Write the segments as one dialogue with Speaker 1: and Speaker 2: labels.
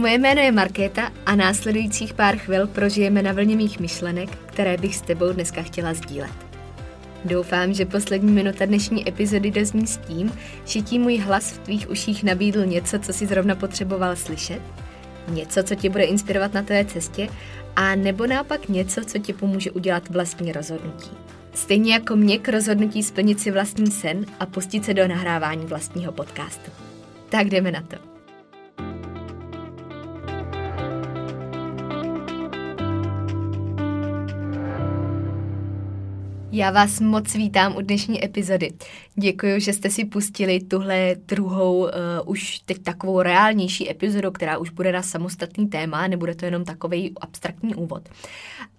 Speaker 1: moje jméno je Markéta a následujících pár chvil prožijeme na vlně mých myšlenek, které bych s tebou dneska chtěla sdílet. Doufám, že poslední minuta dnešní epizody dozní s tím, že ti můj hlas v tvých uších nabídl něco, co si zrovna potřeboval slyšet, něco, co tě bude inspirovat na tvé cestě, a nebo naopak něco, co ti pomůže udělat vlastní rozhodnutí. Stejně jako mě k rozhodnutí splnit si vlastní sen a pustit se do nahrávání vlastního podcastu. Tak jdeme na to. Já vás moc vítám u dnešní epizody. Děkuji, že jste si pustili tuhle druhou, uh, už teď takovou reálnější epizodu, která už bude na samostatný téma, nebude to jenom takový abstraktní úvod.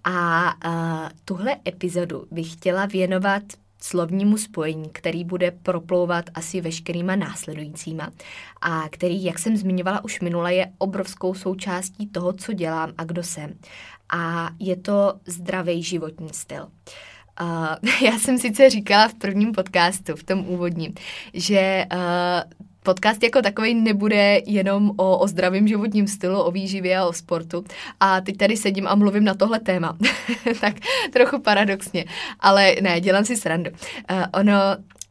Speaker 1: A uh, tuhle epizodu bych chtěla věnovat slovnímu spojení, který bude proplouvat asi veškerýma následujícíma a který, jak jsem zmiňovala už minule, je obrovskou součástí toho, co dělám a kdo jsem. A je to zdravý životní styl. Uh, Uh, já jsem sice říkala v prvním podcastu, v tom úvodním, že uh, podcast jako takový nebude jenom o, o zdravém životním stylu, o výživě a o sportu. A teď tady sedím a mluvím na tohle téma. tak trochu paradoxně. Ale ne, dělám si srandu. Uh, ono,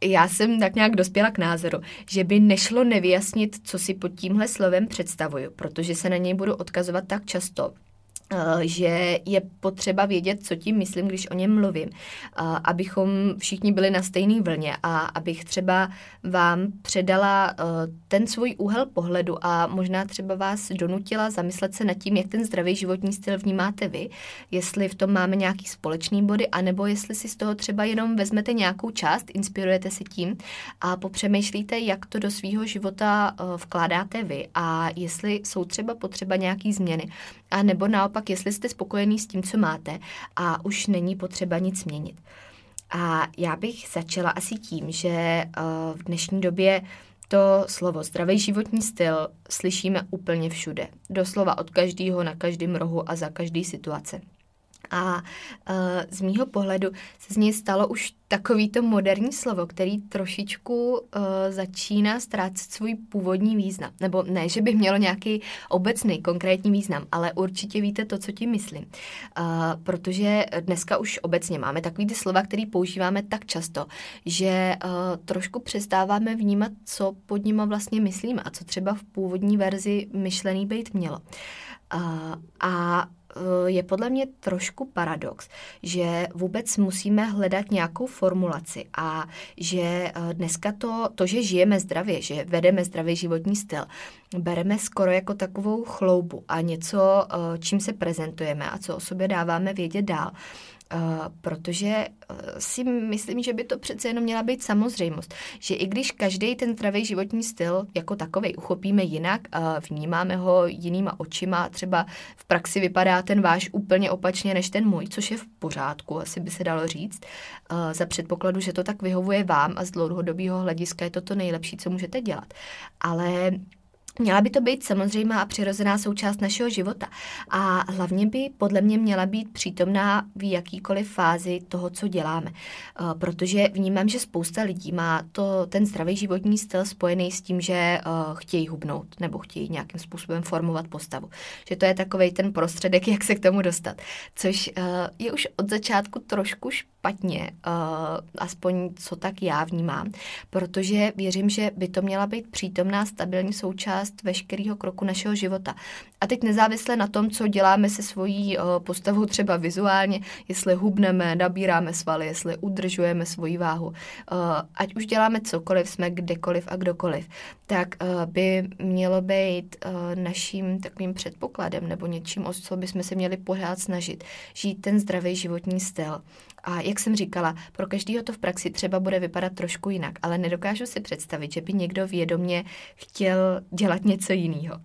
Speaker 1: já jsem tak nějak dospěla k názoru, že by nešlo nevyjasnit, co si pod tímhle slovem představuju, protože se na něj budu odkazovat tak často, že je potřeba vědět, co tím myslím, když o něm mluvím, eh, abychom všichni byli na stejné vlně a abych třeba vám předala eh, ten svůj úhel pohledu a možná třeba vás donutila zamyslet se nad tím, jak ten zdravý životní styl vnímáte vy, jestli v tom máme nějaký společný body, anebo jestli si z toho třeba jenom vezmete nějakou část, inspirujete se tím a popřemýšlíte, jak to do svého života vkládáte vy a jestli jsou třeba potřeba nějaký změny. A nebo naopak, jestli jste spokojený s tím, co máte a už není potřeba nic měnit. A já bych začala asi tím, že uh, v dnešní době to slovo zdravý životní styl slyšíme úplně všude. Doslova od každého na každém rohu a za každý situace. A uh, z mýho pohledu se z něj stalo už takový to moderní slovo, který trošičku uh, začíná ztrácet svůj původní význam. Nebo ne, že by mělo nějaký obecný, konkrétní význam, ale určitě víte to, co tím myslím. Uh, protože dneska už obecně máme takový ty slova, který používáme tak často, že uh, trošku přestáváme vnímat, co pod nima vlastně myslíme a co třeba v původní verzi myšlený být mělo. Uh, a je podle mě trošku paradox, že vůbec musíme hledat nějakou formulaci a že eh, dneska to, to, že žijeme zdravě, že vedeme zdravý životní styl, bereme skoro jako takovou chloubu a něco, eh, čím se prezentujeme a co o sobě dáváme vědět dál. Uh, protože uh, si myslím, že by to přece jenom měla být samozřejmost, že i když každý ten zdravý životní styl jako takový uchopíme jinak, vnímáme ho jinýma očima, třeba v praxi vypadá ten váš úplně opačně než ten můj, což je v pořádku, asi by se dalo říct, uh, za předpokladu, že to tak vyhovuje vám a z dlouhodobého hlediska je to to nejlepší, co můžete dělat. Ale Měla by to být samozřejmá a přirozená součást našeho života a hlavně by podle mě měla být přítomná v jakýkoliv fázi toho, co děláme. Eh, protože vnímám, že spousta lidí má to, ten zdravý životní styl spojený s tím, že uh, chtějí hubnout nebo chtějí nějakým způsobem formovat postavu. Že to je takový ten prostředek, jak se k tomu dostat. Což uh, je už od začátku trošku špatně, aspoň co tak já vnímám, protože věřím, že by to měla být přítomná stabilní součást veškerého kroku našeho života. A teď nezávisle na tom, co děláme se svojí uh, postavou třeba vizuálně, jestli hubneme, nabíráme svaly, jestli udržujeme svoji váhu, uh, ať už děláme cokoliv, jsme kdekoliv a kdokoliv, tak uh, by mělo být naším takovým předpokladem nebo něčím, o co bychom se měli pořád snažit, žít ten zdravý životní styl. A jak jsem říkala, pro každého to v praxi třeba bude vypadat trošku jinak, ale nedokážu si představit, že by někdo vědomě chtěl dělat něco jiného.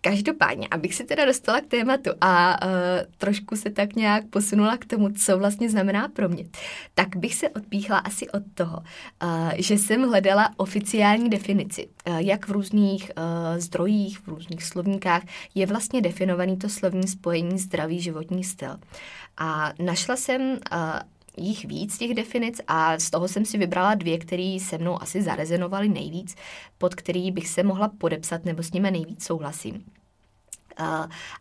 Speaker 1: Každopádně, abych se teda dostala k tématu a uh, trošku se tak nějak posunula k tomu, co vlastně znamená pro mě, tak bych se odpíchla asi od toho, uh, že jsem hledala oficiální definici, uh, jak v různých uh, zdrojích, v různých slovníkách je vlastně definovaný to slovní spojení zdravý životní styl. A našla jsem uh, jich víc, těch definic, a z toho jsem si vybrala dvě, které se mnou asi zarezonovaly nejvíc, pod který bych se mohla podepsat nebo s nimi nejvíc souhlasím.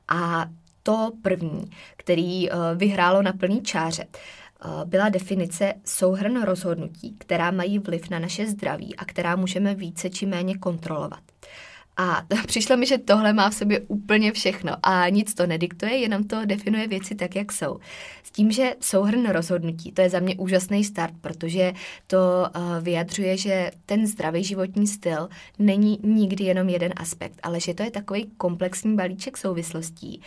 Speaker 1: A to první, který eh, vyhrálo na plný čáře, eh, byla definice souhrn rozhodnutí, která mají vliv na naše zdraví a která můžeme více či méně kontrolovat. A přišlo mi, že tohle má v sobě úplně všechno a nic to nediktuje, jenom to definuje věci tak, jak jsou. S tím, že souhrn rozhodnutí, to je za mě úžasný start, protože to uh, vyjadřuje, že ten zdravý životní styl není nikdy jenom jeden aspekt, ale že to je takový komplexní balíček souvislostí,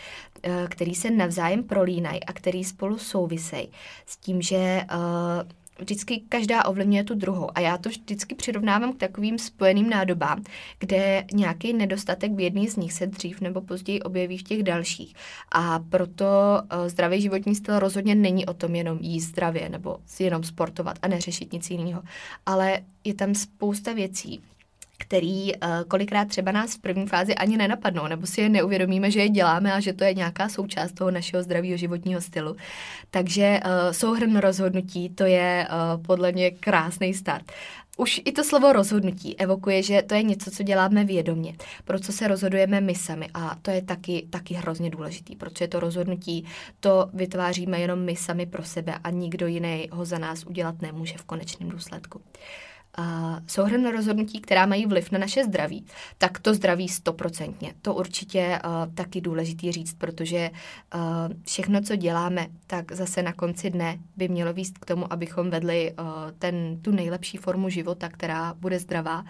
Speaker 1: uh, který se navzájem prolínají a který spolu souvisejí. S tím, že uh, vždycky každá ovlivňuje tu druhou. A já to vždycky přirovnávám k takovým spojeným nádobám, kde nějaký nedostatek v jedné z nich se dřív nebo později objeví v těch dalších. A proto uh, zdravý životní styl rozhodně není o tom jenom jíst zdravě nebo jenom sportovat a neřešit nic jiného. Ale je tam spousta věcí, který uh, kolikrát třeba nás v první fázi ani nenapadnou, nebo si je neuvědomíme, že je děláme a že to je nějaká součást toho našeho zdravého životního stylu. Takže uh, souhrn rozhodnutí, to je uh, podle mě krásný start. Už i to slovo rozhodnutí evokuje, že to je něco, co děláme vědomě, pro co se rozhodujeme my sami a to je taky, taky hrozně důležitý, protože to rozhodnutí to vytváříme jenom my sami pro sebe a nikdo jiný ho za nás udělat nemůže v konečném důsledku. Uh, uh, souhrn rozhodnutí, která mají vliv na naše zdraví, tak to zdraví stoprocentně. To určitě uh, taky důležitý říct, protože uh, všechno, co děláme, tak zase na konci dne by mělo výst k tomu, abychom vedli uh, ten, tu nejlepší formu života, která bude zdravá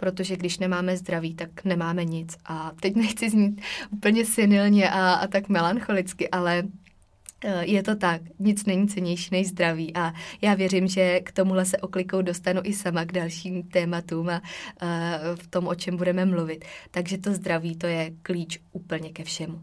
Speaker 1: protože když nemáme zdraví, tak nemáme nic. A teď nechci znít úplně senilně a, a tak melancholicky, ale je to tak, nic není cenější než zdraví a já věřím, že k tomuhle se oklikou dostanu i sama k dalším tématům a eh, v tom, o čem budeme mluvit. Takže to zdraví, to je klíč úplně ke všemu.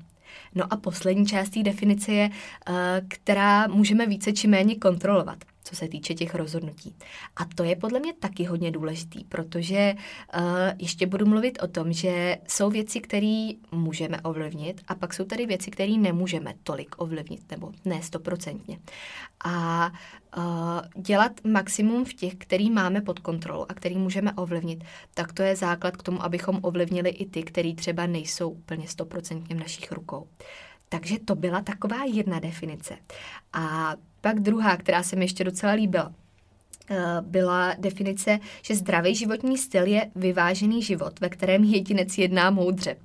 Speaker 1: No a poslední část té definice je, eh, která můžeme více či méně kontrolovat co se týče těch rozhodnutí. A to je podle mě taky hodně důležitý, protože uh, ještě budu mluvit o tom, že jsou věci, které můžeme ovlivnit a pak jsou tady věci, které nemůžeme tolik ovlivnit, nebo ne stoprocentně. A uh, dělat maximum v těch, který máme pod kontrolou a který můžeme ovlivnit, tak to je základ k tomu, abychom ovlivnili i ty, který třeba nejsou úplně stoprocentně v našich rukou. Takže to byla taková jedna definice. A pak druhá, která se mi ještě docela líbila, eh, byla definice, že zdravý životní styl je vyvážený život, ve kterém jedinec jedná moudře.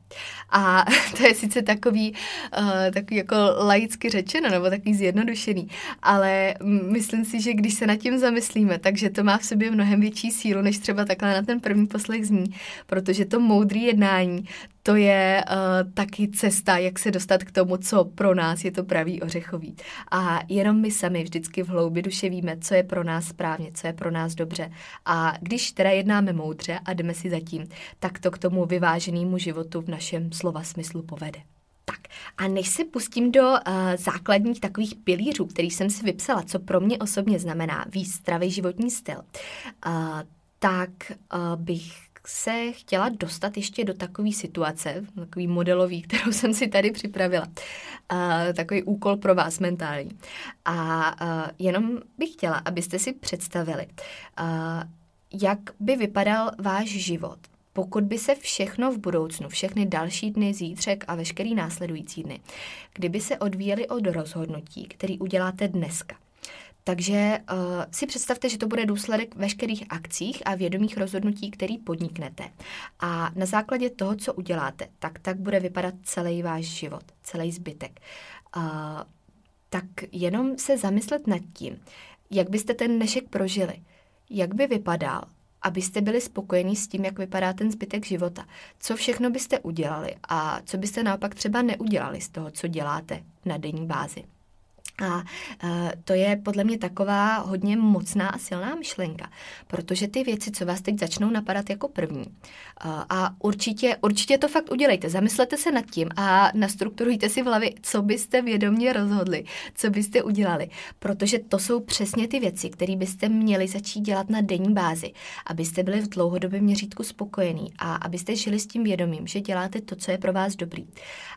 Speaker 1: A to je sice takový, uh, takový jako laicky řečeno, nebo takový zjednodušený, ale myslím si, že když se nad tím zamyslíme, takže to má v sobě mnohem větší sílu, než třeba takhle na ten první poslech zní, protože to moudrý jednání, to je uh, taky cesta, jak se dostat k tomu, co pro nás je to pravý ořechový. A jenom my sami vždycky v hloubi duše víme, co je pro nás správně, co je pro nás dobře. A když teda jednáme moudře a jdeme si zatím, tak to k tomu vyváženému životu v našem slova smyslu povede. Tak a než se pustím do uh, základních takových pilířů, který jsem si vypsala, co pro mě osobně znamená zdravý životní styl, uh, tak uh, bych se chtěla dostat ještě do takové situace, takový modelový, kterou jsem si tady připravila. Uh, takový úkol pro vás mentální. A uh, jenom bych chtěla, abyste si představili, uh, jak by vypadal váš život, pokud by se všechno v budoucnu, všechny další dny, zítřek a veškerý následující dny, kdyby se odvíjely od rozhodnutí, který uděláte dneska, takže uh, si představte, že to bude důsledek veškerých akcích a vědomých rozhodnutí, který podniknete. A na základě toho, co uděláte, tak tak bude vypadat celý váš život, celý zbytek. Uh, tak jenom se zamyslet nad tím, jak byste ten dnešek prožili, jak by vypadal, abyste byli spokojení s tím, jak vypadá ten zbytek života. Co všechno byste udělali a co byste naopak třeba neudělali z toho, co děláte na denní bázi. A to je podle mě taková hodně mocná a silná myšlenka, protože ty věci, co vás teď začnou napadat jako první, a určitě, určitě to fakt udělejte, zamyslete se nad tím a nastrukturujte si v hlavě, co byste vědomě rozhodli, co byste udělali, protože to jsou přesně ty věci, které byste měli začít dělat na denní bázi, abyste byli v dlouhodobém měřítku spokojení a abyste žili s tím vědomím, že děláte to, co je pro vás dobrý.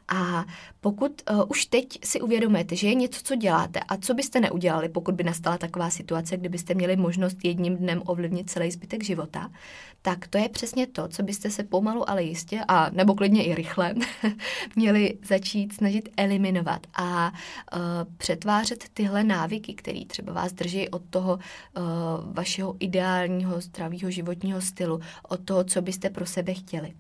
Speaker 1: A pokud uh, už teď si uvědomujete, že je něco, co děláte a co byste neudělali, pokud by nastala taková situace, kdybyste měli možnost jedním dnem ovlivnit celý zbytek života, tak to je přesně to, co byste se pomalu, ale jistě, a nebo klidně i rychle, měli začít snažit eliminovat a uh, přetvářet tyhle návyky, které třeba vás drží od toho uh, vašeho ideálního zdravého životního stylu, od toho, co byste pro sebe chtěli.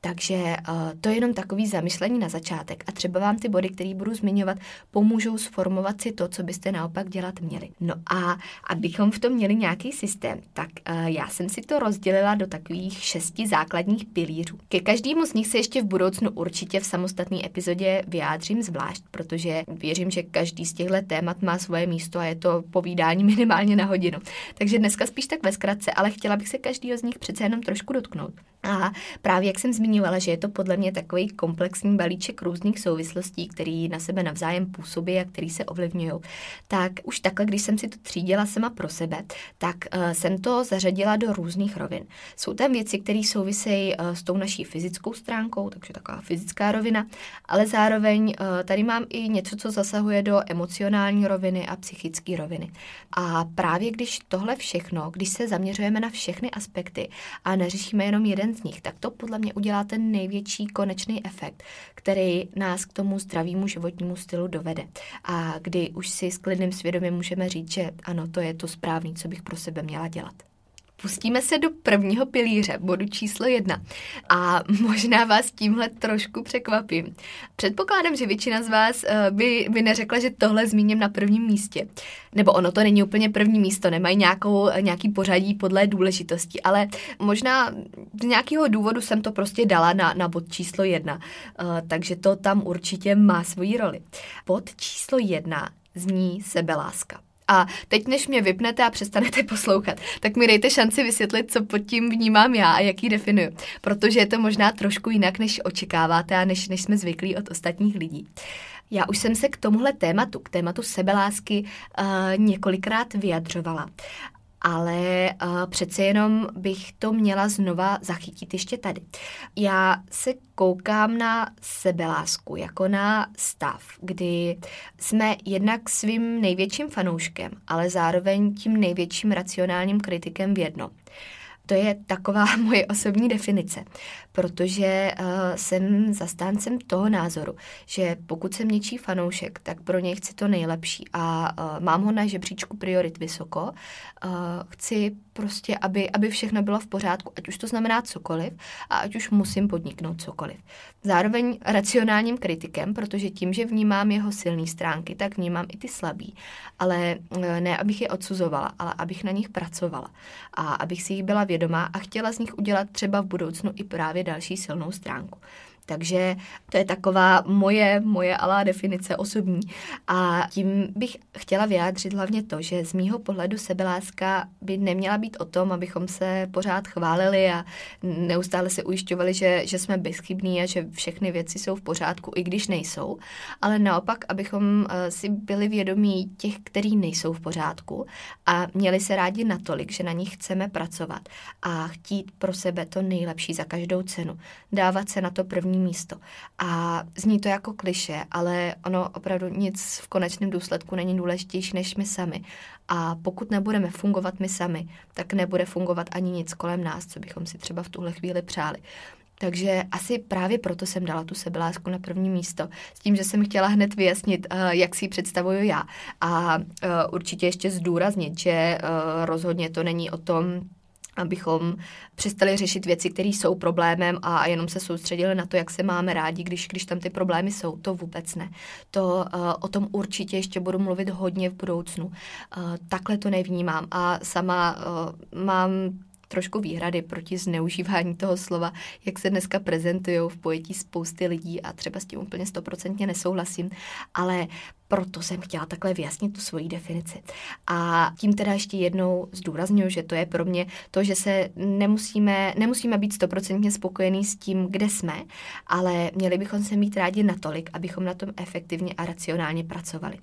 Speaker 1: Takže uh, to je jenom takový zamyšlení na začátek a třeba vám ty body, které budu zmiňovat, pomůžou sformovat si to, co byste naopak dělat měli. No a abychom v tom měli nějaký systém, tak uh, já jsem si to rozdělila do takových šesti základních pilířů. Ke každému z nich se ještě v budoucnu určitě v samostatné epizodě vyjádřím zvlášť, protože věřím, že každý z těchto témat má svoje místo a je to povídání minimálně na hodinu. Takže dneska spíš tak ve zkratce, ale chtěla bych se každýho z nich přece jenom trošku dotknout. A právě jak jsem zmiňovala, že je to podle mě takový komplexní balíček různých souvislostí, který na sebe navzájem působí a který se ovlivňují, tak už takhle, když jsem si to třídila sama pro sebe, tak uh, jsem to zařadila do různých rovin. Jsou tam věci, které souvisejí uh, s tou naší fyzickou stránkou, takže taková fyzická rovina, ale zároveň uh, tady mám i něco, co zasahuje do emocionální roviny a psychické roviny. A právě když tohle všechno, když se zaměřujeme na všechny aspekty a neřešíme jenom jeden z nich, tak to podle mě udělá ten největší konečný efekt, který nás k tomu zdravému životnímu stylu dovede. A kdy už si s klidným svědomím můžeme říct, že ano, to je to správné, co bych pro sebe měla dělat. Pustíme se do prvního pilíře, bodu číslo jedna. A možná vás tímhle trošku překvapím. Předpokládám, že většina z vás eh, by, by neřekla, že tohle zmíním na prvním místě. Nebo ono to není úplně první místo, nemají nějakou, nějaký pořadí podle důležitosti, ale možná z nějakého důvodu jsem to prostě dala na, na bod číslo jedna. Uh, takže to tam určitě má svoji roli. Bod číslo jedna zní sebeláska. A teď, než mě vypnete a přestanete poslouchat, tak mi dejte šanci vysvětlit, co pod tím vnímám já a jaký definuju. Protože je to možná trošku jinak, než očekáváte a než, než jsme zvyklí od ostatních lidí. Já už jsem se k tomuhle tématu, k tématu sebelásky, uh, několikrát vyjadřovala ale uh, přece jenom bych to měla znova zachytit ještě tady. Já se koukám na sebelásku jako na stav, kdy jsme jednak svým největším fanouškem, ale zároveň tím největším racionálním kritikem v jednom. To je taková moje osobní definice, protože uh, jsem zastáncem toho názoru, že pokud jsem něčí fanoušek, tak pro něj chci to nejlepší a uh, mám ho na žebříčku priorit vysoko. Uh, chci prostě, aby, aby všechno bylo v pořádku, ať už to znamená cokoliv a ať už musím podniknout cokoliv. Zároveň racionálním kritikem, protože tím, že vnímám jeho silné stránky, tak vnímám i ty slabý. Ale ne, abych je odsuzovala, ale abych na nich pracovala a abych si jich byla vědomá a chtěla z nich udělat třeba v budoucnu i právě další silnou stránku. Takže to je taková moje, moje alá definice osobní. A tím bych chtěla vyjádřit hlavně to, že z mýho pohledu sebeláska by neměla být o tom, abychom se pořád chválili a neustále se ujišťovali, že, že jsme bezchybní a že všechny věci jsou v pořádku, i když nejsou, ale naopak, abychom eh, si byli vědomí těch, který nejsou v pořádku a měli se rádi natolik, že na nich chceme pracovat a chtít pro sebe to nejlepší za každou cenu. Dávat se na to první první místo. A zní to jako kliše, ale ono opravdu nic v konečném důsledku není důležitější než my sami. A pokud nebudeme fungovat my sami, tak nebude fungovat ani nic kolem nás, co bychom si třeba v tuhle chvíli přáli. Takže asi právě proto jsem dala tu sebelásku na první místo, s tím, že jsem chtěla hned vyjasnit, uh, jak si ji představuju já. A uh, určitě ještě zdůraznit, že uh, rozhodně to není o tom, abychom přestali řešit věci, které jsou problémem a jenom se soustředili na to, jak se máme rádi, když, když tam ty problémy jsou. To vůbec ne. To uh, o tom určitě ještě budu mluvit hodně v budoucnu. Uh, takhle to nevnímám a sama uh, mám trošku výhrady proti zneužívání toho slova, jak se dneska prezentují v pojetí spousty lidí a třeba s tím úplně stoprocentně nesouhlasím, ale proto jsem chtěla takhle vyjasnit tu svoji definici. A tím teda ještě jednou zdůraznuju, že to je pro mě to, že se nemusíme, nemusíme být stoprocentně spokojení s tím, kde jsme, ale měli bychom se mít rádi natolik, abychom na tom efektivně a racionálně pracovali.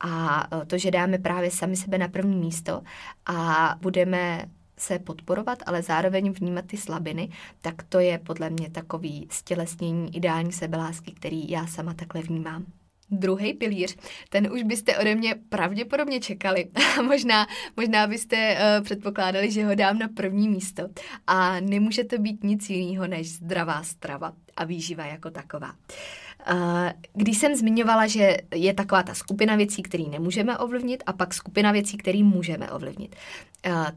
Speaker 1: A to, že dáme právě sami sebe na první místo a budeme se podporovat, ale zároveň vnímat ty slabiny, tak to je podle mě takový stělesnění ideální sebelásky, který já sama takhle vnímám. Druhý pilíř, ten už byste ode mě pravděpodobně čekali. možná, možná byste uh, předpokládali, že ho dám na první místo. A nemůže to být nic jiného než zdravá strava a výživa jako taková. Uh, když jsem zmiňovala, že je taková ta skupina věcí, které nemůžeme ovlivnit a pak skupina věcí, které můžeme ovlivnit,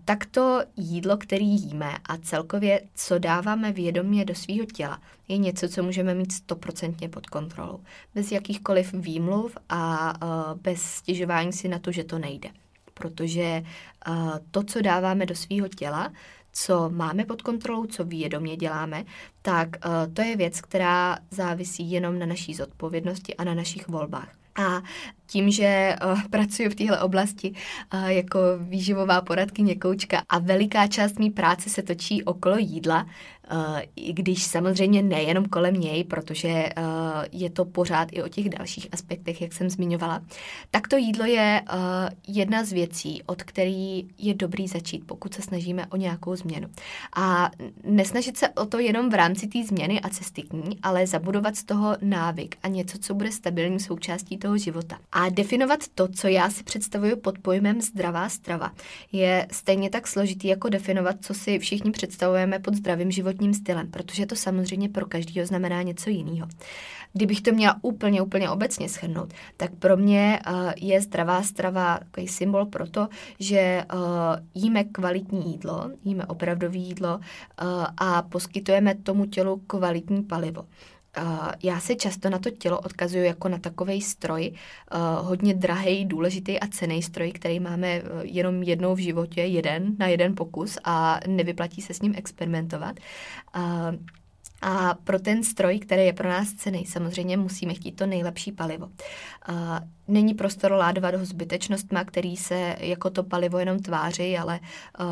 Speaker 1: tak to jídlo, který jíme a celkově, co dáváme vědomě do svého těla, je něco, co můžeme mít stoprocentně pod kontrolou. Bez jakýchkoliv výmluv a bez stěžování si na to, že to nejde. Protože to, co dáváme do svého těla, co máme pod kontrolou, co vědomě děláme, tak uh, to je věc, která závisí jenom na naší zodpovědnosti a na našich volbách. A tím, že uh, pracuji v téhle oblasti uh, jako výživová poradkyně koučka a veliká část mý práce se točí okolo jídla, Eh, i když samozřejmě nejenom kolem něj, protože eh, je to pořád i o těch dalších aspektech, jak jsem zmiňovala, tak to jídlo je eh, jedna z věcí, od který je dobrý začít, pokud se snažíme o nějakou změnu. A nesnažit se o to jenom v rámci té změny a cesty k ní, ale zabudovat z toho návyk a něco, co bude stabilní součástí toho života. A definovat to, co já si představuju pod pojmem zdravá strava, je stejně tak složitý, jako definovat, co si všichni představujeme pod zdravým životním životním stylem, protože to samozřejmě pro každého znamená něco jiného. Kdybych to měla úplně, úplně obecně schrnout, tak pro mě uh, je zdravá strava takový symbol pro to, že uh, jíme kvalitní jídlo, jíme opravdové jídlo uh, a poskytujeme tomu tělu kvalitní palivo. Já se často na to tělo odkazuju jako na takový stroj, uh, hodně drahý, důležitý a cený stroj, který máme jenom jednou v životě, jeden na jeden pokus a nevyplatí se s ním experimentovat. A pro ten stroj, který je pro nás cený, samozřejmě musíme chtít to nejlepší palivo. Není prostor ládovat ho zbytečnostma, který se jako to palivo jenom tváří, ale uh,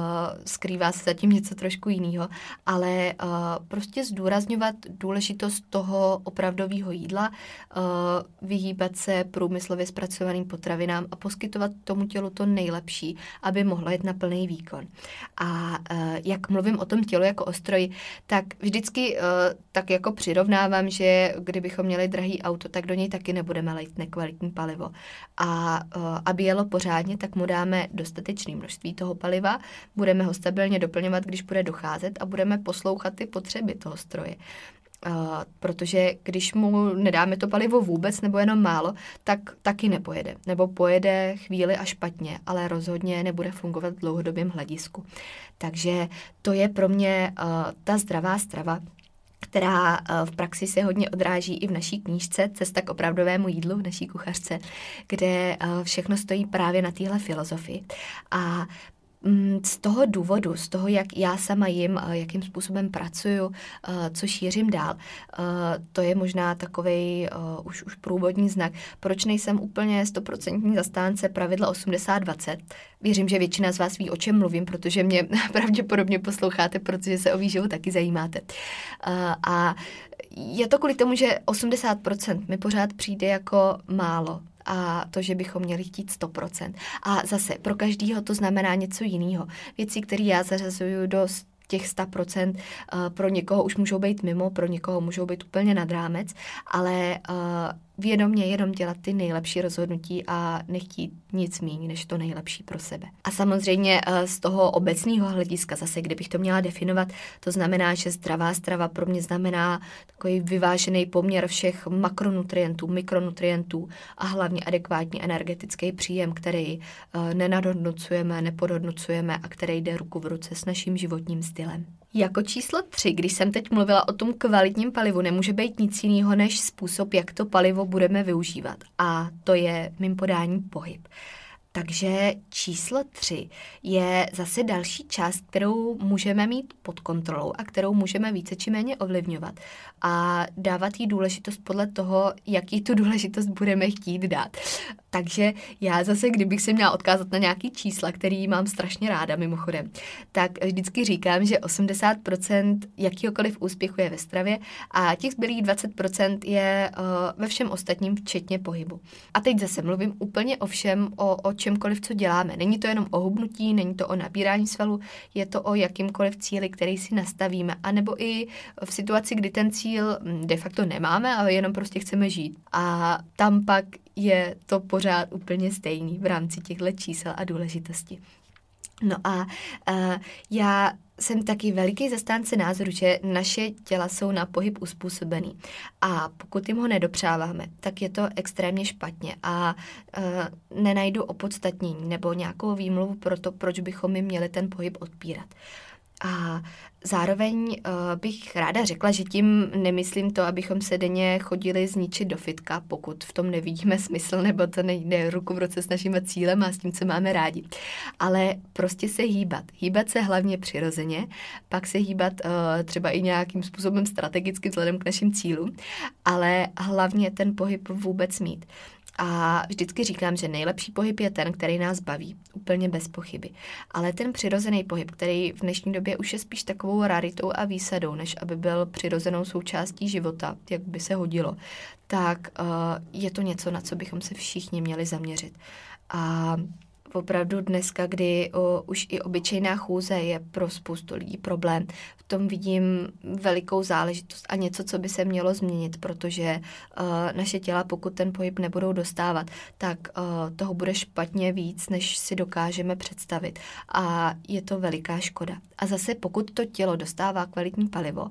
Speaker 1: skrývá se zatím něco trošku jiného. Ale uh, prostě zdůrazňovat důležitost toho opravdového jídla, uh, vyhýbat se průmyslově zpracovaným potravinám a poskytovat tomu tělu to nejlepší, aby mohlo jet na plný výkon. A uh, jak mluvím o tom tělu jako o stroji, tak vždycky uh, tak jako přirovnávám, že kdybychom měli drahý auto, tak do něj taky nebudeme lejt nekvalitní palivo. A uh, aby jelo pořádně, tak mu dáme dostatečné množství toho paliva, budeme ho stabilně doplňovat, když bude docházet a budeme poslouchat ty potřeby toho stroje. Uh, protože když mu nedáme to palivo vůbec nebo jenom málo, tak taky nepojede. Nebo pojede chvíli a špatně, ale rozhodně nebude fungovat v dlouhodobém hledisku. Takže to je pro mě uh, ta zdravá strava, která eh, v praxi se hodně odráží i v naší knížce Cesta k opravdovému jídlu v naší kuchařce, kde eh, všechno stojí právě na téhle filozofii. A z toho důvodu, z toho, jak já sama jim, jakým způsobem pracuju, co šířím dál, to je možná takový už, už průvodní znak. Proč nejsem úplně stoprocentní zastánce pravidla 80-20? Věřím, že většina z vás ví, o čem mluvím, protože mě pravděpodobně posloucháte, protože se o výživu taky zajímáte. A je to kvůli tomu, že 80% mi pořád přijde jako málo a to, že bychom měli chtít 100%. A zase pro každého to znamená něco jiného. Věci, které já zařazuju do těch 100% eh, pro někoho už můžou být mimo, pro někoho můžou být úplně nad rámec, ale eh, vědomě jenom dělat ty nejlepší rozhodnutí a nechtít nic méně než to nejlepší pro sebe. A samozřejmě eh, z toho obecného hlediska zase, kdybych to měla definovat, to znamená, že zdravá strava pro mě znamená takový vyvážený poměr všech makronutrientů, mikronutrientů a hlavně adekvátní energetický příjem, který nenadhodnocujeme, nepodhodnocujeme a který jde ruku v ruce s naším životním stylem. Jako číslo tři, když jsem teď mluvila o tom kvalitním palivu, nemůže být nic jiného než způsob, jak to palivo budeme využívat. A to je mým podání pohyb Takže číslo tři je zase další část, kterou můžeme mít pod kontrolou a kterou můžeme více či méně ovlivňovat a dávat jí důležitost podle toho, jaký tu důležitost budeme chtít dát. Takže já zase, kdybych se měla odkázat na nějaký čísla, který mám strašně ráda mimochodem, tak vždycky říkám, že 80% jakýhokoliv úspěchu je ve stravě a těch zbylých 20% je uh, ve všem ostatním, včetně pohybu. A teď zase mluvím úplně o všem, o, o čemkoliv, co děláme. Není to jenom o hubnutí, není to o nabírání svalu, je to o jakýmkoliv cíli, který si nastavíme, anebo i v situaci, kdy ten cíl hm, de facto nemáme, ale jenom prostě chceme žít. A tam pak je to pořád úplně stejný v rámci těchto čísel a důležitosti. No a uh, já jsem taky veliký zastánce názoru, že naše těla jsou na pohyb uspůsobený. A pokud jim ho nedopřáváme, tak je to extrémně špatně a uh, nenajdu opodstatnění nebo nějakou výmluvu pro to, proč bychom jim měli ten pohyb odpírat. A zároveň uh, bych ráda řekla, že tím nemyslím to, abychom se denně chodili zničit do fitka, pokud v tom nevidíme smysl, nebo to nejde ruku v roce s naším cílem a s tím, co máme rádi. Ale prostě se hýbat. Hýbat se hlavně přirozeně, pak se hýbat uh, třeba i nějakým způsobem strategicky vzhledem k našim cílům, ale hlavně ten pohyb vůbec mít. A vždycky říkám, že nejlepší pohyb je ten, který nás baví, úplně bez pochyby. Ale ten přirozený pohyb, který v dnešní době už je spíš takovou raritou a výsadou, než aby byl přirozenou součástí života, jak by se hodilo, tak uh, je to něco, na co bychom se všichni měli zaměřit. A opravdu dneska, kdy o, už i obyčejná chůze je pro spoustu lidí problém, v tom vidím velikou záležitost a něco, co by se mělo změnit, protože uh, naše těla, pokud ten pohyb nebudou dostávat, tak uh, toho bude špatně víc, než si dokážeme představit. A je to veliká škoda. A zase pokud to tělo dostává kvalitní palivo, uh,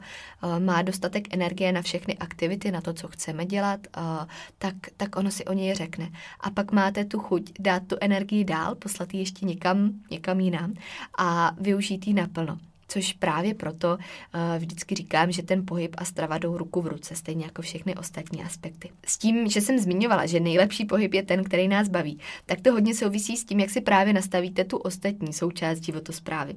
Speaker 1: má dostatek energie na všechny aktivity, na to, co chceme dělat, uh, tak, tak ono si o něj řekne. A pak máte tu chuť dát tu energii dál, dál, poslat ji ještě někam, někam jinam a využít ji naplno. Což právě proto uh, vždycky říkám, že ten pohyb a strava jdou ruku v ruce, stejně jako všechny ostatní aspekty. S tím, že jsem zmiňovala, že nejlepší pohyb je ten, který nás baví, tak to hodně souvisí s tím, jak si právě nastavíte tu ostatní součást životosprávy.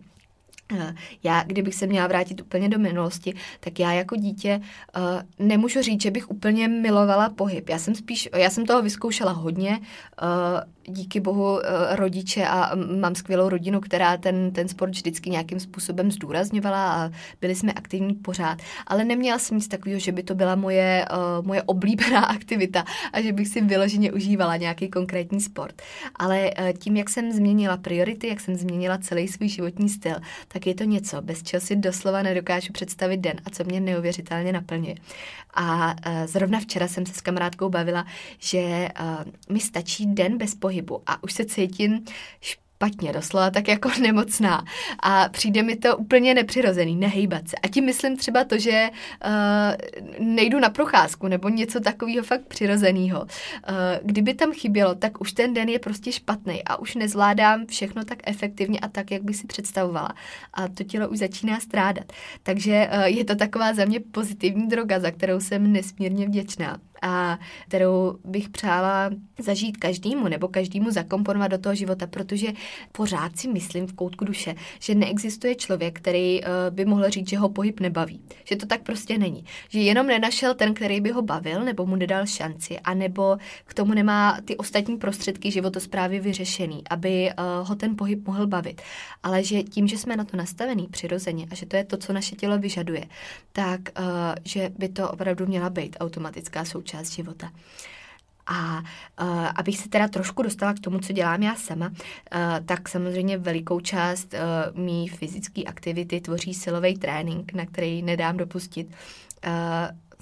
Speaker 1: Eh, já, kdybych se měla vrátit úplně do minulosti, tak já jako dítě uh, nemůžu říct, že bych úplně milovala pohyb. Já jsem spíš, já jsem toho vyzkoušela hodně, uh, díky bohu eh, rodiče a mám skvělou rodinu, která ten, ten sport vždycky nějakým způsobem zdůrazňovala a byli jsme aktivní pořád. Ale neměla jsem nic takového, že by to byla moje, uh, moje oblíbená aktivita a že bych si vyloženě užívala nějaký konkrétní sport. Ale uh, tím, jak jsem změnila priority, jak jsem změnila celý svůj životní styl, tak je to něco, bez čeho si doslova nedokážu představit den a co mě neuvěřitelně naplňuje. A uh, zrovna včera jsem se s kamarádkou bavila, že uh, mi stačí den bez pohybu a už se cítím špatně, doslova tak jako nemocná. A přijde mi to úplně nepřirozený, nehejbat se. A tím myslím třeba to, že uh, nejdu na procházku nebo něco takového fakt přirozeného. Uh, kdyby tam chybělo, tak už ten den je prostě špatný a už nezvládám všechno tak efektivně a tak, jak bych si představovala. A to tělo už začíná strádat. Takže uh, je to taková za mě pozitivní droga, za kterou jsem nesmírně vděčná a kterou bych přála zažít každému nebo každému zakomponovat do toho života, protože pořád si myslím v koutku duše, že neexistuje člověk, který uh, by mohl říct, že ho pohyb nebaví. Že to tak prostě není. Že jenom nenašel ten, který by ho bavil, nebo mu nedal šanci, anebo k tomu nemá ty ostatní prostředky životosprávy vyřešený, aby uh, ho ten pohyb mohl bavit. Ale že tím, že jsme na to nastavený přirozeně a že to je to, co naše tělo vyžaduje, tak uh, že by to opravdu měla být automatická součást část života. A uh, abych se teda trošku dostala k tomu, co dělám já sama, uh, tak samozřejmě velikou část uh, mý fyzické aktivity tvoří silový trénink, na který nedám dopustit. Uh,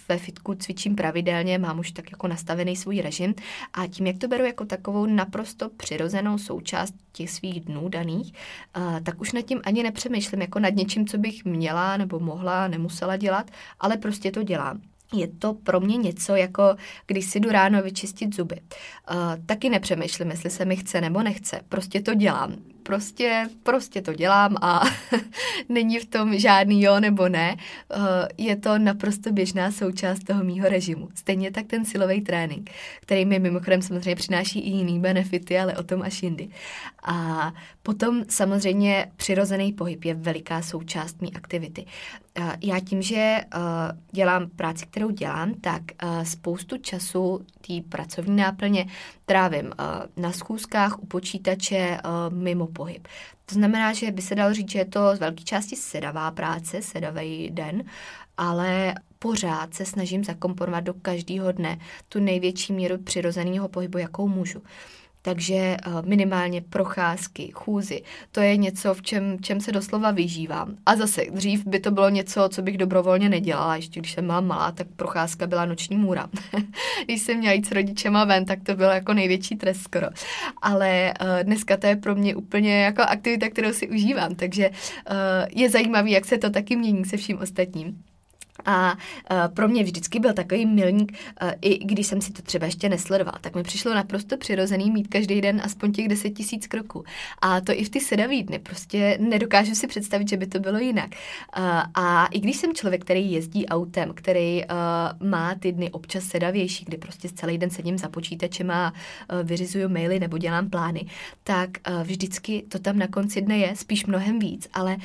Speaker 1: ve fitku cvičím pravidelně, mám už tak jako nastavený svůj režim a tím, jak to beru jako takovou naprosto přirozenou součást těch svých dnů daných, uh, tak už nad tím ani nepřemýšlím jako nad něčím, co bych měla nebo mohla, nemusela dělat, ale prostě to dělám. Je to pro mě něco, jako když si jdu ráno vyčistit zuby. Uh, taky nepřemýšlím, jestli se mi chce nebo nechce. Prostě to dělám prostě, prostě to dělám a není v tom žádný jo nebo ne. Eh, je to naprosto běžná součást toho mýho režimu. Stejně tak ten silový trénink, který mi mimochodem samozřejmě přináší i jiný benefity, ale o tom až jindy. A potom samozřejmě přirozený pohyb je veliká součást mý aktivity. Eh, já tím, že eh, dělám práci, kterou dělám, tak spoustu času té pracovní náplně trávím na schůzkách, u počítače, mimo pohyb. To znamená, že by se dalo říct, že je to z velké části sedavá práce, sedavý den, ale pořád se snažím zakomponovat do každého dne tu největší míru přirozeného pohybu, jakou můžu. Takže eh, minimálně procházky, chůzy, to je něco, v čem, čem se doslova vyžívám. A zase, dřív by to bylo něco, co bych dobrovolně nedělala, ještě když jsem byla malá, tak procházka byla noční můra. když jsem měla jít s rodičema ven, tak to bylo jako největší trest skoro. Ale uh, dneska to je pro mě úplně jako aktivita, kterou si užívám, takže uh, je zajímavý, jak se to taky mění se vším ostatním. A uh, pro mě vždycky byl takový milník, uh, i když jsem si to třeba ještě nesledoval, tak mi přišlo naprosto přirozený mít každý den aspoň těch 10 tisíc kroků. A to i v ty sedavý dny. Prostě nedokážu si představit, že by to bylo jinak. Uh, a i když jsem člověk, který jezdí autem, který má ty dny občas sedavější, kdy prostě celý den sedím za počítačem a vyřizuju maily nebo dělám plány, tak vždycky to tam na konci dne je, spíš mnohem víc. Ale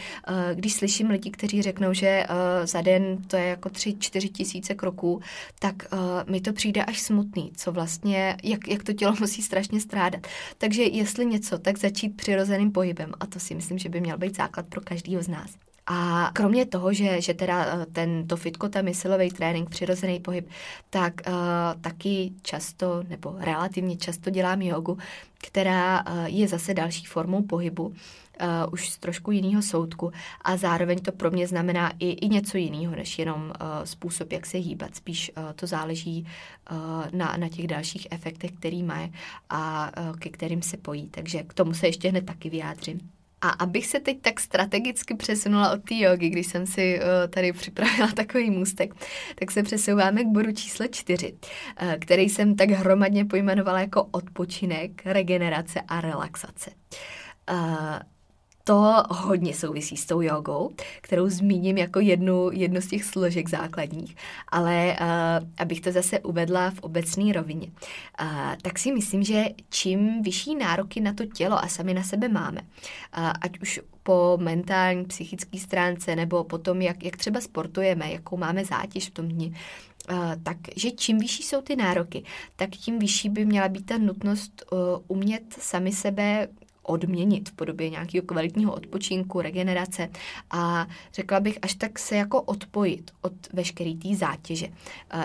Speaker 1: když slyším lidi, kteří řeknou, že za den to je jako 3-4 tisíce kroků, tak uh, mi to přijde až smutný, co vlastně, jak, jak to tělo musí strašně strádat. Takže jestli něco, tak začít přirozeným pohybem a to si myslím, že by měl být základ pro každého z nás. A kromě toho, že, že teda eh, ten, to fitko, je silový trénink, přirozený pohyb, tak uh, taky často, nebo relativně často dělám jogu, která uh, je zase další formou pohybu, uh, už z trošku jiného soudku a zároveň to pro mě znamená i, i něco jiného, než jenom uh, způsob, jak se hýbat. Spíš uh, to záleží uh, na, na těch dalších efektech, který má a uh, ke kterým se pojí. Takže k tomu se ještě hned taky vyjádřím. A abych se teď tak strategicky přesunula od té jogy, když jsem si uh, tady připravila takový můstek, tak se přesouváme k bodu číslo čtyři, uh, který jsem tak hromadně pojmenovala jako odpočinek, regenerace a relaxace. To hodně souvisí s tou jogou, kterou zmíním jako jednu, jednu z těch složek základních, ale uh, abych to zase uvedla v obecné rovině, uh, tak si myslím, že čím vyšší nároky na to tělo a sami na sebe máme, uh, ať už po mentální, psychické stránce nebo po tom, jak, jak třeba sportujeme, jakou máme zátěž v tom dni, Uh, takže čím vyšší jsou ty nároky, tak tím vyšší by měla být ta nutnost uh, umět sami sebe odměnit v podobě nějakého kvalitního odpočinku, regenerace a řekla bych až tak se jako odpojit od veškeré té zátěže.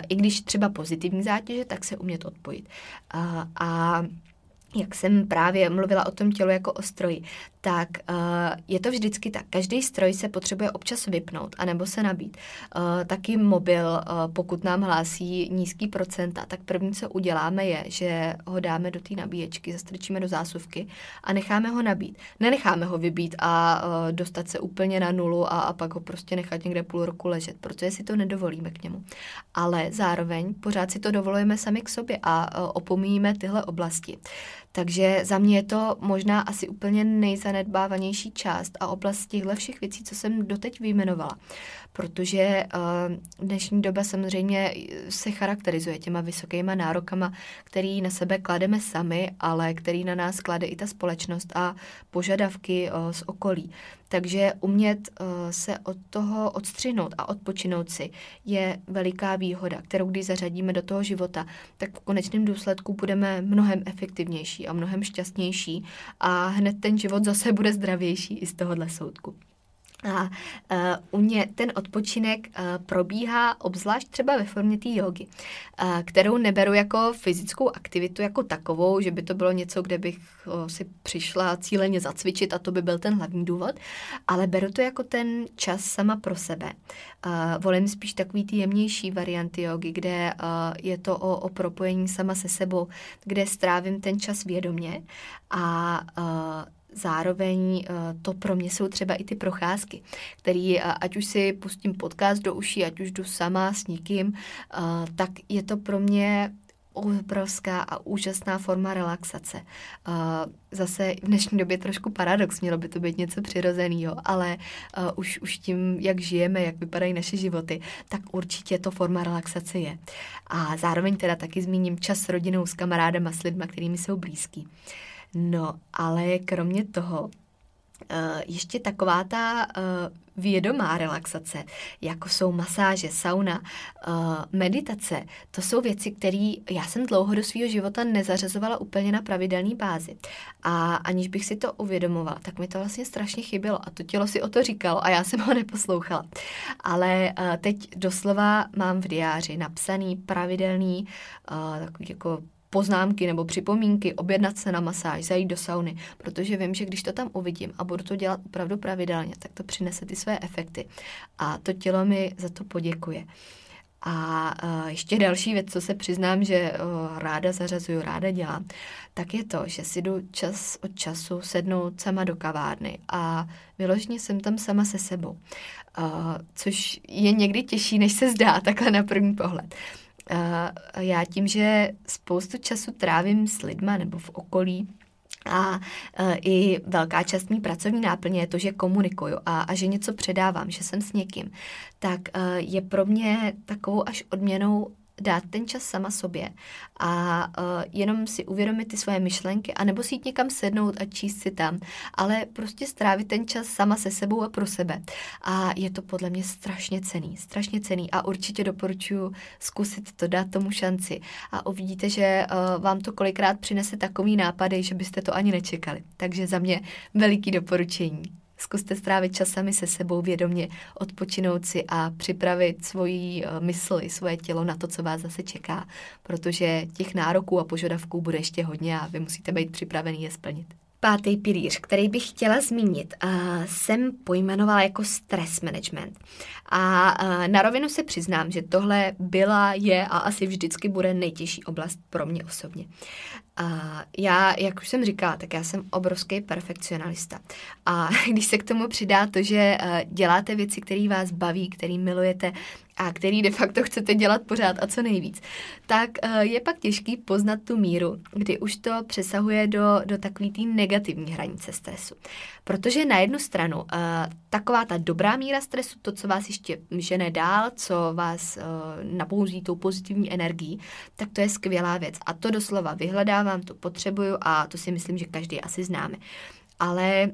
Speaker 1: I když třeba pozitivní zátěže, tak se umět odpojit. A jak jsem právě mluvila o tom tělu jako o stroji, tak uh, je to vždycky tak. Každý stroj se potřebuje občas vypnout anebo se nabít. Uh, taky mobil, uh, pokud nám hlásí nízký procenta, tak první, co uděláme, je, že ho dáme do té nabíječky, zastrčíme do zásuvky a necháme ho nabít. Nenecháme ho vybít a uh, dostat se úplně na nulu a, a pak ho prostě nechat někde půl roku ležet, protože si to nedovolíme k němu. Ale zároveň pořád si to dovolujeme sami k sobě a uh, opomíjíme tyhle oblasti. Takže za mě je to možná asi úplně nejzanedbávanější část a oblast těchto všech věcí, co jsem doteď vyjmenovala. Protože uh, dnešní doba samozřejmě se charakterizuje těma vysokýma nárokama, který na sebe klademe sami, ale který na nás klade i ta společnost a požadavky uh, z okolí. Takže umět uh, se od toho odstřihnout a odpočinout si je veliká výhoda, kterou když zařadíme do toho života, tak v konečném důsledku budeme mnohem efektivnější a mnohem šťastnější a hned ten život zase bude zdravější i z tohohle soudku. A uh, u mě ten odpočinek uh, probíhá obzvlášť třeba ve formě té jogy, uh, kterou neberu jako fyzickou aktivitu jako takovou, že by to bylo něco, kde bych uh, si přišla cíleně zacvičit a to by byl ten hlavní důvod, ale beru to jako ten čas sama pro sebe. Uh, volím spíš takový ty jemnější varianty jogy, kde uh, je to o, o propojení sama se sebou, kde strávím ten čas vědomě a uh, zároveň to pro mě jsou třeba i ty procházky, který ať už si pustím podcast do uší, ať už jdu sama s někým, tak je to pro mě obrovská a úžasná forma relaxace. Zase v dnešní době trošku paradox, mělo by to být něco přirozeného, ale už, už tím, jak žijeme, jak vypadají naše životy, tak určitě to forma relaxace je. A zároveň teda taky zmíním čas s rodinou, s kamarádama, s lidma, kterými jsou blízký. No, ale kromě toho, Uh, ještě taková ta uh, vědomá relaxace, jako jsou masáže, sauna, uh, meditace, to jsou věci, které já jsem dlouho do svého života nezařazovala úplně na pravidelné bázi. A aniž bych si to uvědomovala, tak mi to vlastně strašně chybělo a to tělo si o to říkalo a já jsem ho neposlouchala. Ale teď doslova mám v diáři napsaný pravidelný takový jako poznámky nebo připomínky, objednat se na masáž, zajít do sauny, protože vím, že když to tam uvidím a budu to dělat opravdu pravidelně, tak to přinese ty své efekty. A to tělo mi za to poděkuje. A uh, ještě další věc, co se přiznám, že uh, ráda zařazuju, ráda dělám, tak je to, že si jdu čas od času sednout sama do kavárny a vyloženě jsem tam sama se sebou. Uh, což je někdy těžší, než se zdá, takhle na první pohled. Já tím, že spoustu času trávím s lidma nebo v okolí, a i velká část mý pracovní náplně je to, že komunikuju a, a že něco předávám, že jsem s někým, tak je pro mě takovou až odměnou dát ten čas sama sobě a uh, jenom si uvědomit ty svoje myšlenky, anebo si jít někam sednout a číst si tam, ale prostě strávit ten čas sama se sebou a pro sebe. A je to podle mě strašně cený, strašně cený a určitě doporučuji zkusit to, dát tomu šanci a uvidíte, že uh, vám to kolikrát přinese takový nápady, že byste to ani nečekali. Takže za mě veliký doporučení. Zkuste strávit čas sami se sebou vědomě, odpočinout si a připravit svoji eh, mysl i svoje tělo na to, co vás zase čeká, protože těch nároků a požadavků bude ještě hodně a vy musíte být připravený je splnit. Pátý pilíř, který bych chtěla zmínit, jsem pojmenovala jako stress management. A uh, na rovinu se přiznám, že tohle byla, je a asi vždycky bude nejtěžší oblast pro mě osobně. Já, jak už jsem říkala, tak já jsem obrovský perfekcionalista. A když se k tomu přidá to, že uh, děláte věci, které vás baví, které milujete, a který de facto chcete dělat pořád a co nejvíc, tak uh, je pak těžký poznat tu míru, kdy už to přesahuje do, do takové té negativní hranice stresu. Protože na jednu stranu uh, taková ta dobrá míra stresu, to, co vás ještě žene dál, co vás uh, napouzí tou pozitivní energií, tak to je skvělá věc. A to doslova vyhledávám, to potřebuju a to si myslím, že každý asi známe. Ale Eh,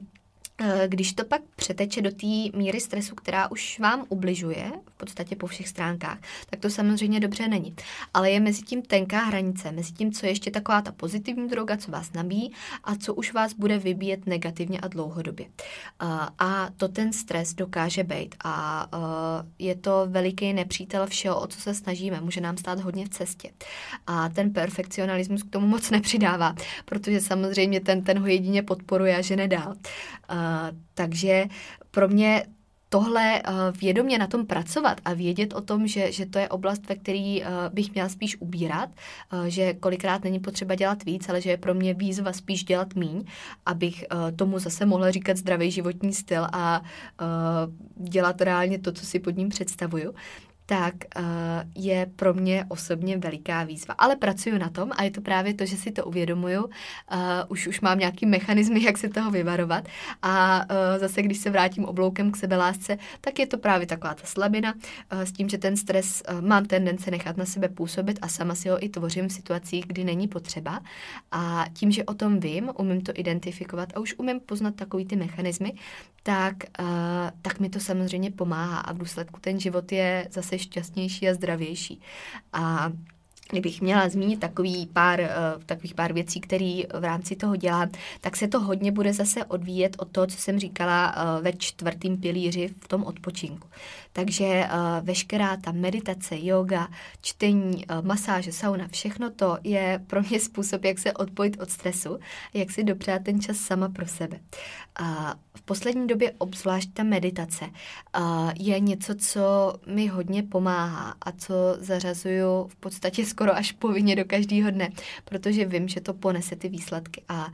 Speaker 1: když to pak přeteče do té míry stresu, která už vám ubližuje, v podstatě po všech stránkách, tak to samozřejmě dobře není. Ale je mezi tím tenká hranice, mezi tím, co je ještě taková ta pozitivní droga, co vás nabíjí a co už vás bude vybíjet negativně a dlouhodobě. Eh, a to ten stres dokáže být a eh, je to veliký nepřítel všeho, o co se snažíme. Může nám stát hodně v cestě. A ten perfekcionalismus k tomu moc nepřidává, protože samozřejmě ten, ten ho jedině podporuje a že nedál takže pro mě tohle uh, vědomě na tom pracovat a vědět o tom, že, že to je oblast, ve který uh, bych měla spíš ubírat, uh, že kolikrát není potřeba dělat víc, ale že je pro mě výzva spíš dělat míň, abych tomu zase mohla říkat zdravý životní styl a dělat reálně to, co si pod ním představuju, tak uh, je pro mě osobně veliká výzva. Ale pracuji na tom a je to právě to, že si to uvědomuju. Uh, už, už mám nějaký mechanismy, jak se toho vyvarovat. A uh, zase, když se vrátím obloukem k sebelásce, tak je to právě taková ta slabina uh, s tím, že ten stres uh, mám tendence nechat na sebe působit a sama si ho i tvořím v situacích, kdy není potřeba. A tím, že o tom vím, umím to identifikovat a už umím poznat takový ty mechanismy, tak, uh, tak mi to samozřejmě pomáhá a v důsledku ten život je zase šťastnější a zdravější. A Kdybych měla zmínit takový pár, uh, takových pár věcí, které v rámci toho dělám, tak se to hodně bude zase odvíjet od toho, co jsem říkala uh, ve čtvrtém pilíři v tom odpočinku. Takže uh, veškerá ta meditace, yoga, čtení, uh, masáže, sauna, všechno to je pro mě způsob, jak se odpojit od stresu, jak si dopřát ten čas sama pro sebe. Uh, v poslední době obzvlášť ta meditace je něco, co mi hodně pomáhá a co zařazuju v podstatě skoro až povinně do každého dne, protože vím, že to ponese ty výsledky a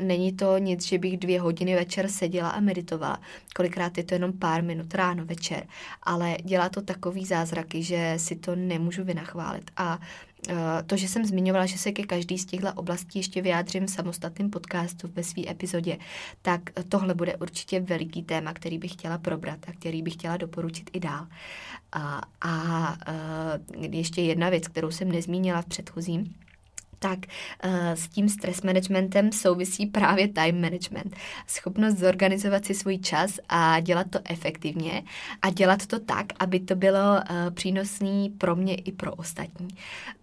Speaker 1: není to nic, že bych dvě hodiny večer seděla a meditovala. Kolikrát je to jenom pár minut ráno, večer, ale dělá to takový zázraky, že si to nemůžu vynachválit a Eh, to, že jsem zmiňovala, že se ke každý z těchto oblastí ještě vyjádřím v samostatném podcastu ve své epizodě, tak tohle bude určitě veliký téma, který bych chtěla probrat a který bych chtěla doporučit i dál. A, a, a eh, ještě jedna věc, kterou jsem nezmínila v předchozím tak uh, s tím stres managementem souvisí právě time management. Schopnost zorganizovat si svůj čas a dělat to efektivně a dělat to tak, aby to bylo uh, přínosný pro mě i pro ostatní.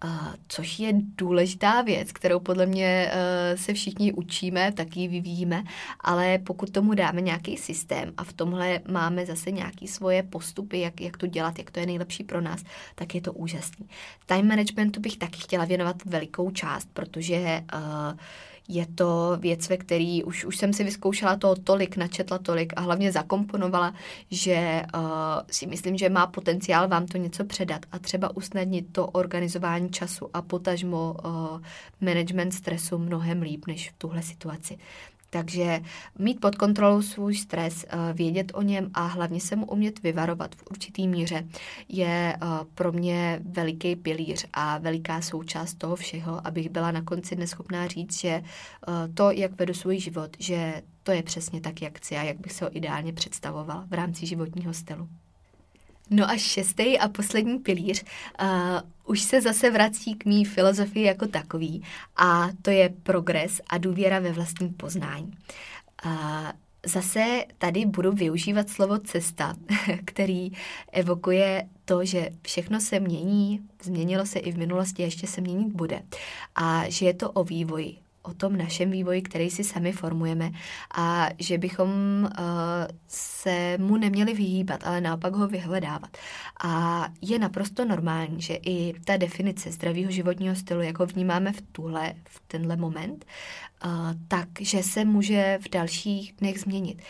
Speaker 1: Uh, což je důležitá věc, kterou podle mě se všichni učíme, taky vyvíjíme, ale pokud tomu dáme nějaký systém a v tomhle máme zase nějaké svoje postupy, jak, jak to dělat, jak to je nejlepší pro nás, tak je to úžasný. Time managementu bych taky chtěla věnovat velikou část část, protože uh, je to věc, ve který už, už jsem si vyzkoušela toho tolik, načetla tolik a hlavně zakomponovala, že uh, si myslím, že má potenciál vám to něco předat a třeba usnadnit to organizování času a potažmo uh, management stresu mnohem líp než v tuhle situaci. Takže mít pod kontrolou svůj stres, eh, vědět o něm a hlavně se mu umět vyvarovat v určitý míře je eh, pro mě veliký pilíř a veliká součást toho všeho, abych byla na konci neschopná říct, že eh, to, jak vedu svůj život, že to je přesně tak, jak chci a jak bych se ho ideálně představovala v rámci životního stylu. No a šestý a poslední pilíř uh, už se zase vrací k mý filozofii jako takový a to je progres a důvěra ve vlastní poznání. Uh, zase tady budu využívat slovo cesta, který evokuje to, že všechno se mění, změnilo se i v minulosti, ještě se měnit bude. A že je to o vývoji, o tom našem vývoji, který si sami formujeme a že bychom uh, se mu neměli vyhýbat, ale naopak ho vyhledávat. A je naprosto normální, že i ta definice zdravého životního stylu, jak ho vnímáme v tuhle, v tenhle moment, uh, takže se může v dalších dnech změnit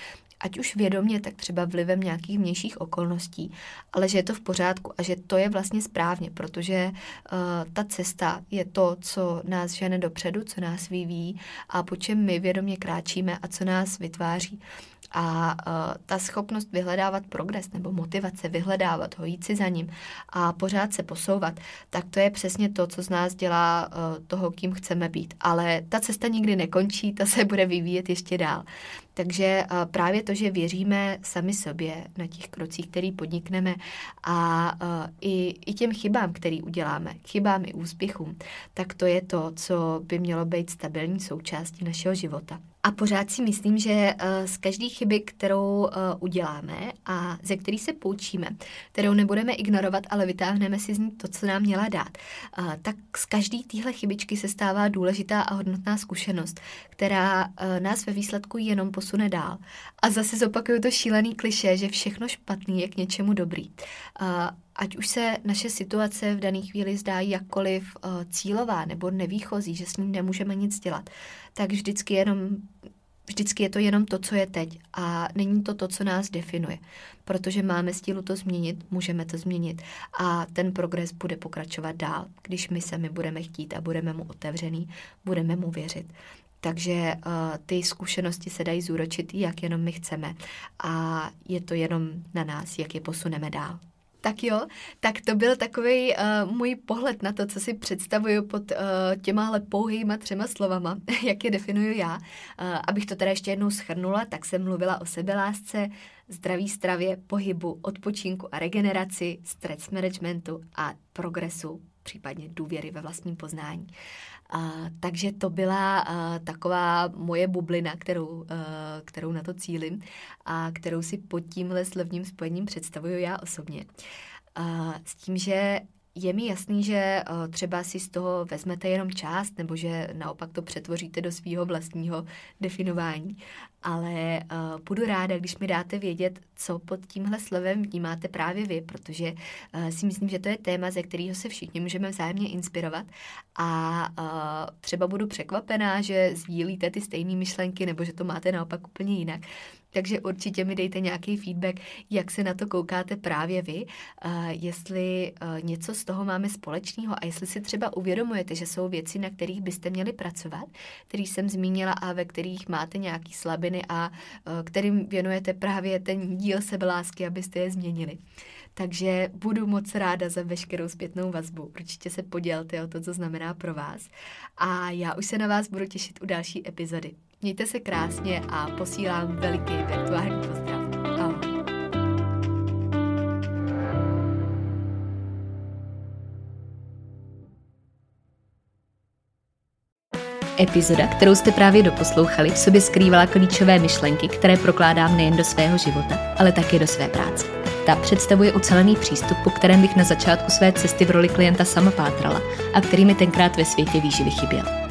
Speaker 1: ať už vědomě, tak třeba vlivem nějakých vnějších okolností, ale že je to v pořádku a že to je vlastně správně, protože uh, ta cesta je to, co nás žene dopředu, co nás vyvíjí a po čem my vědomě kráčíme a co nás vytváří. A uh, ta schopnost vyhledávat progres nebo motivace, vyhledávat ho, jít si za ním a pořád se posouvat, tak to je přesně to, co z nás dělá uh, toho, kým chceme být. Ale ta cesta nikdy nekončí, ta se bude vyvíjet ještě dál. Takže uh, právě to, že věříme sami sobě na těch krocích, který podnikneme a uh, i, i těm chybám, který uděláme, chybám i úspěchům, tak to je to, co by mělo být stabilní součástí našeho života. A pořád si myslím, že uh, z každé chyby, kterou uh, uděláme a ze který se poučíme, kterou nebudeme ignorovat, ale vytáhneme si z ní to, co nám měla dát, uh, tak z každé téhle chybičky se stává důležitá a hodnotná zkušenost, která nás ve výsledku jenom posune dál. A zase zopakuju to šílený kliše, že všechno špatný je k něčemu dobrý. Ať už se naše situace v dané chvíli zdá jakkoliv uh, cílová nebo nevýchozí, že s ním nemůžeme nic dělat, tak vždycky jenom Vždycky je to jenom to, co je teď a není to to, co nás definuje. Protože máme stílu to změnit, můžeme to změnit a ten progres bude pokračovat dál, když my sami budeme chtít a budeme mu otevřený, budeme mu věřit. Takže uh, ty zkušenosti se dají zúročit, jak jenom my chceme a je to jenom na nás, jak je posuneme dál. Tak jo, tak to byl takový uh, můj pohled na to, co si představuju pod uh, těmahle pouhýma třema slovama, jak je definuju já. Uh, abych to teda ještě jednou schrnula, tak jsem mluvila o sebelásce, zdraví stravě, pohybu, odpočinku a regeneraci, stres managementu a progresu, případně důvěry ve vlastním poznání. A, takže to byla a, taková moje bublina, kterou, a, kterou na to cílim a kterou si pod tímhle slovním spojením představuju já osobně. A, s tím, že je mi jasný, že uh, třeba si z toho vezmete jenom část, nebo že naopak to přetvoříte do svého vlastního definování. Ale uh, budu ráda, když mi dáte vědět, co pod tímhle slovem vnímáte právě vy, protože uh, si myslím, že to je téma, ze kterého se všichni můžeme vzájemně inspirovat a třeba budu překvapená, že sdílíte ty stejné myšlenky, nebo že to máte naopak úplně jinak. Takže určitě mi dejte nějaký feedback, jak se na to koukáte právě vy, jestli něco z toho máme společného a jestli si třeba uvědomujete, že jsou věci, na kterých byste měli pracovat, který jsem zmínila a ve kterých máte nějaký slabiny a kterým věnujete právě ten díl sebelásky, abyste je změnili. Takže budu moc ráda za veškerou zpětnou vazbu. Určitě se podělte o to, co znamená pro vás. A já už se na vás budu těšit u další epizody. Mějte se krásně a posílám veliký virtuální pozdrav. Epizoda, kterou jste právě doposlouchali, v sobě skrývala klíčové myšlenky, které prokládám nejen do svého života, ale také do své práce. Ta představuje ucelený přístup, po kterém bych na začátku své cesty v roli klienta sama pátrala a který mi tenkrát ve světě výživy chyběl.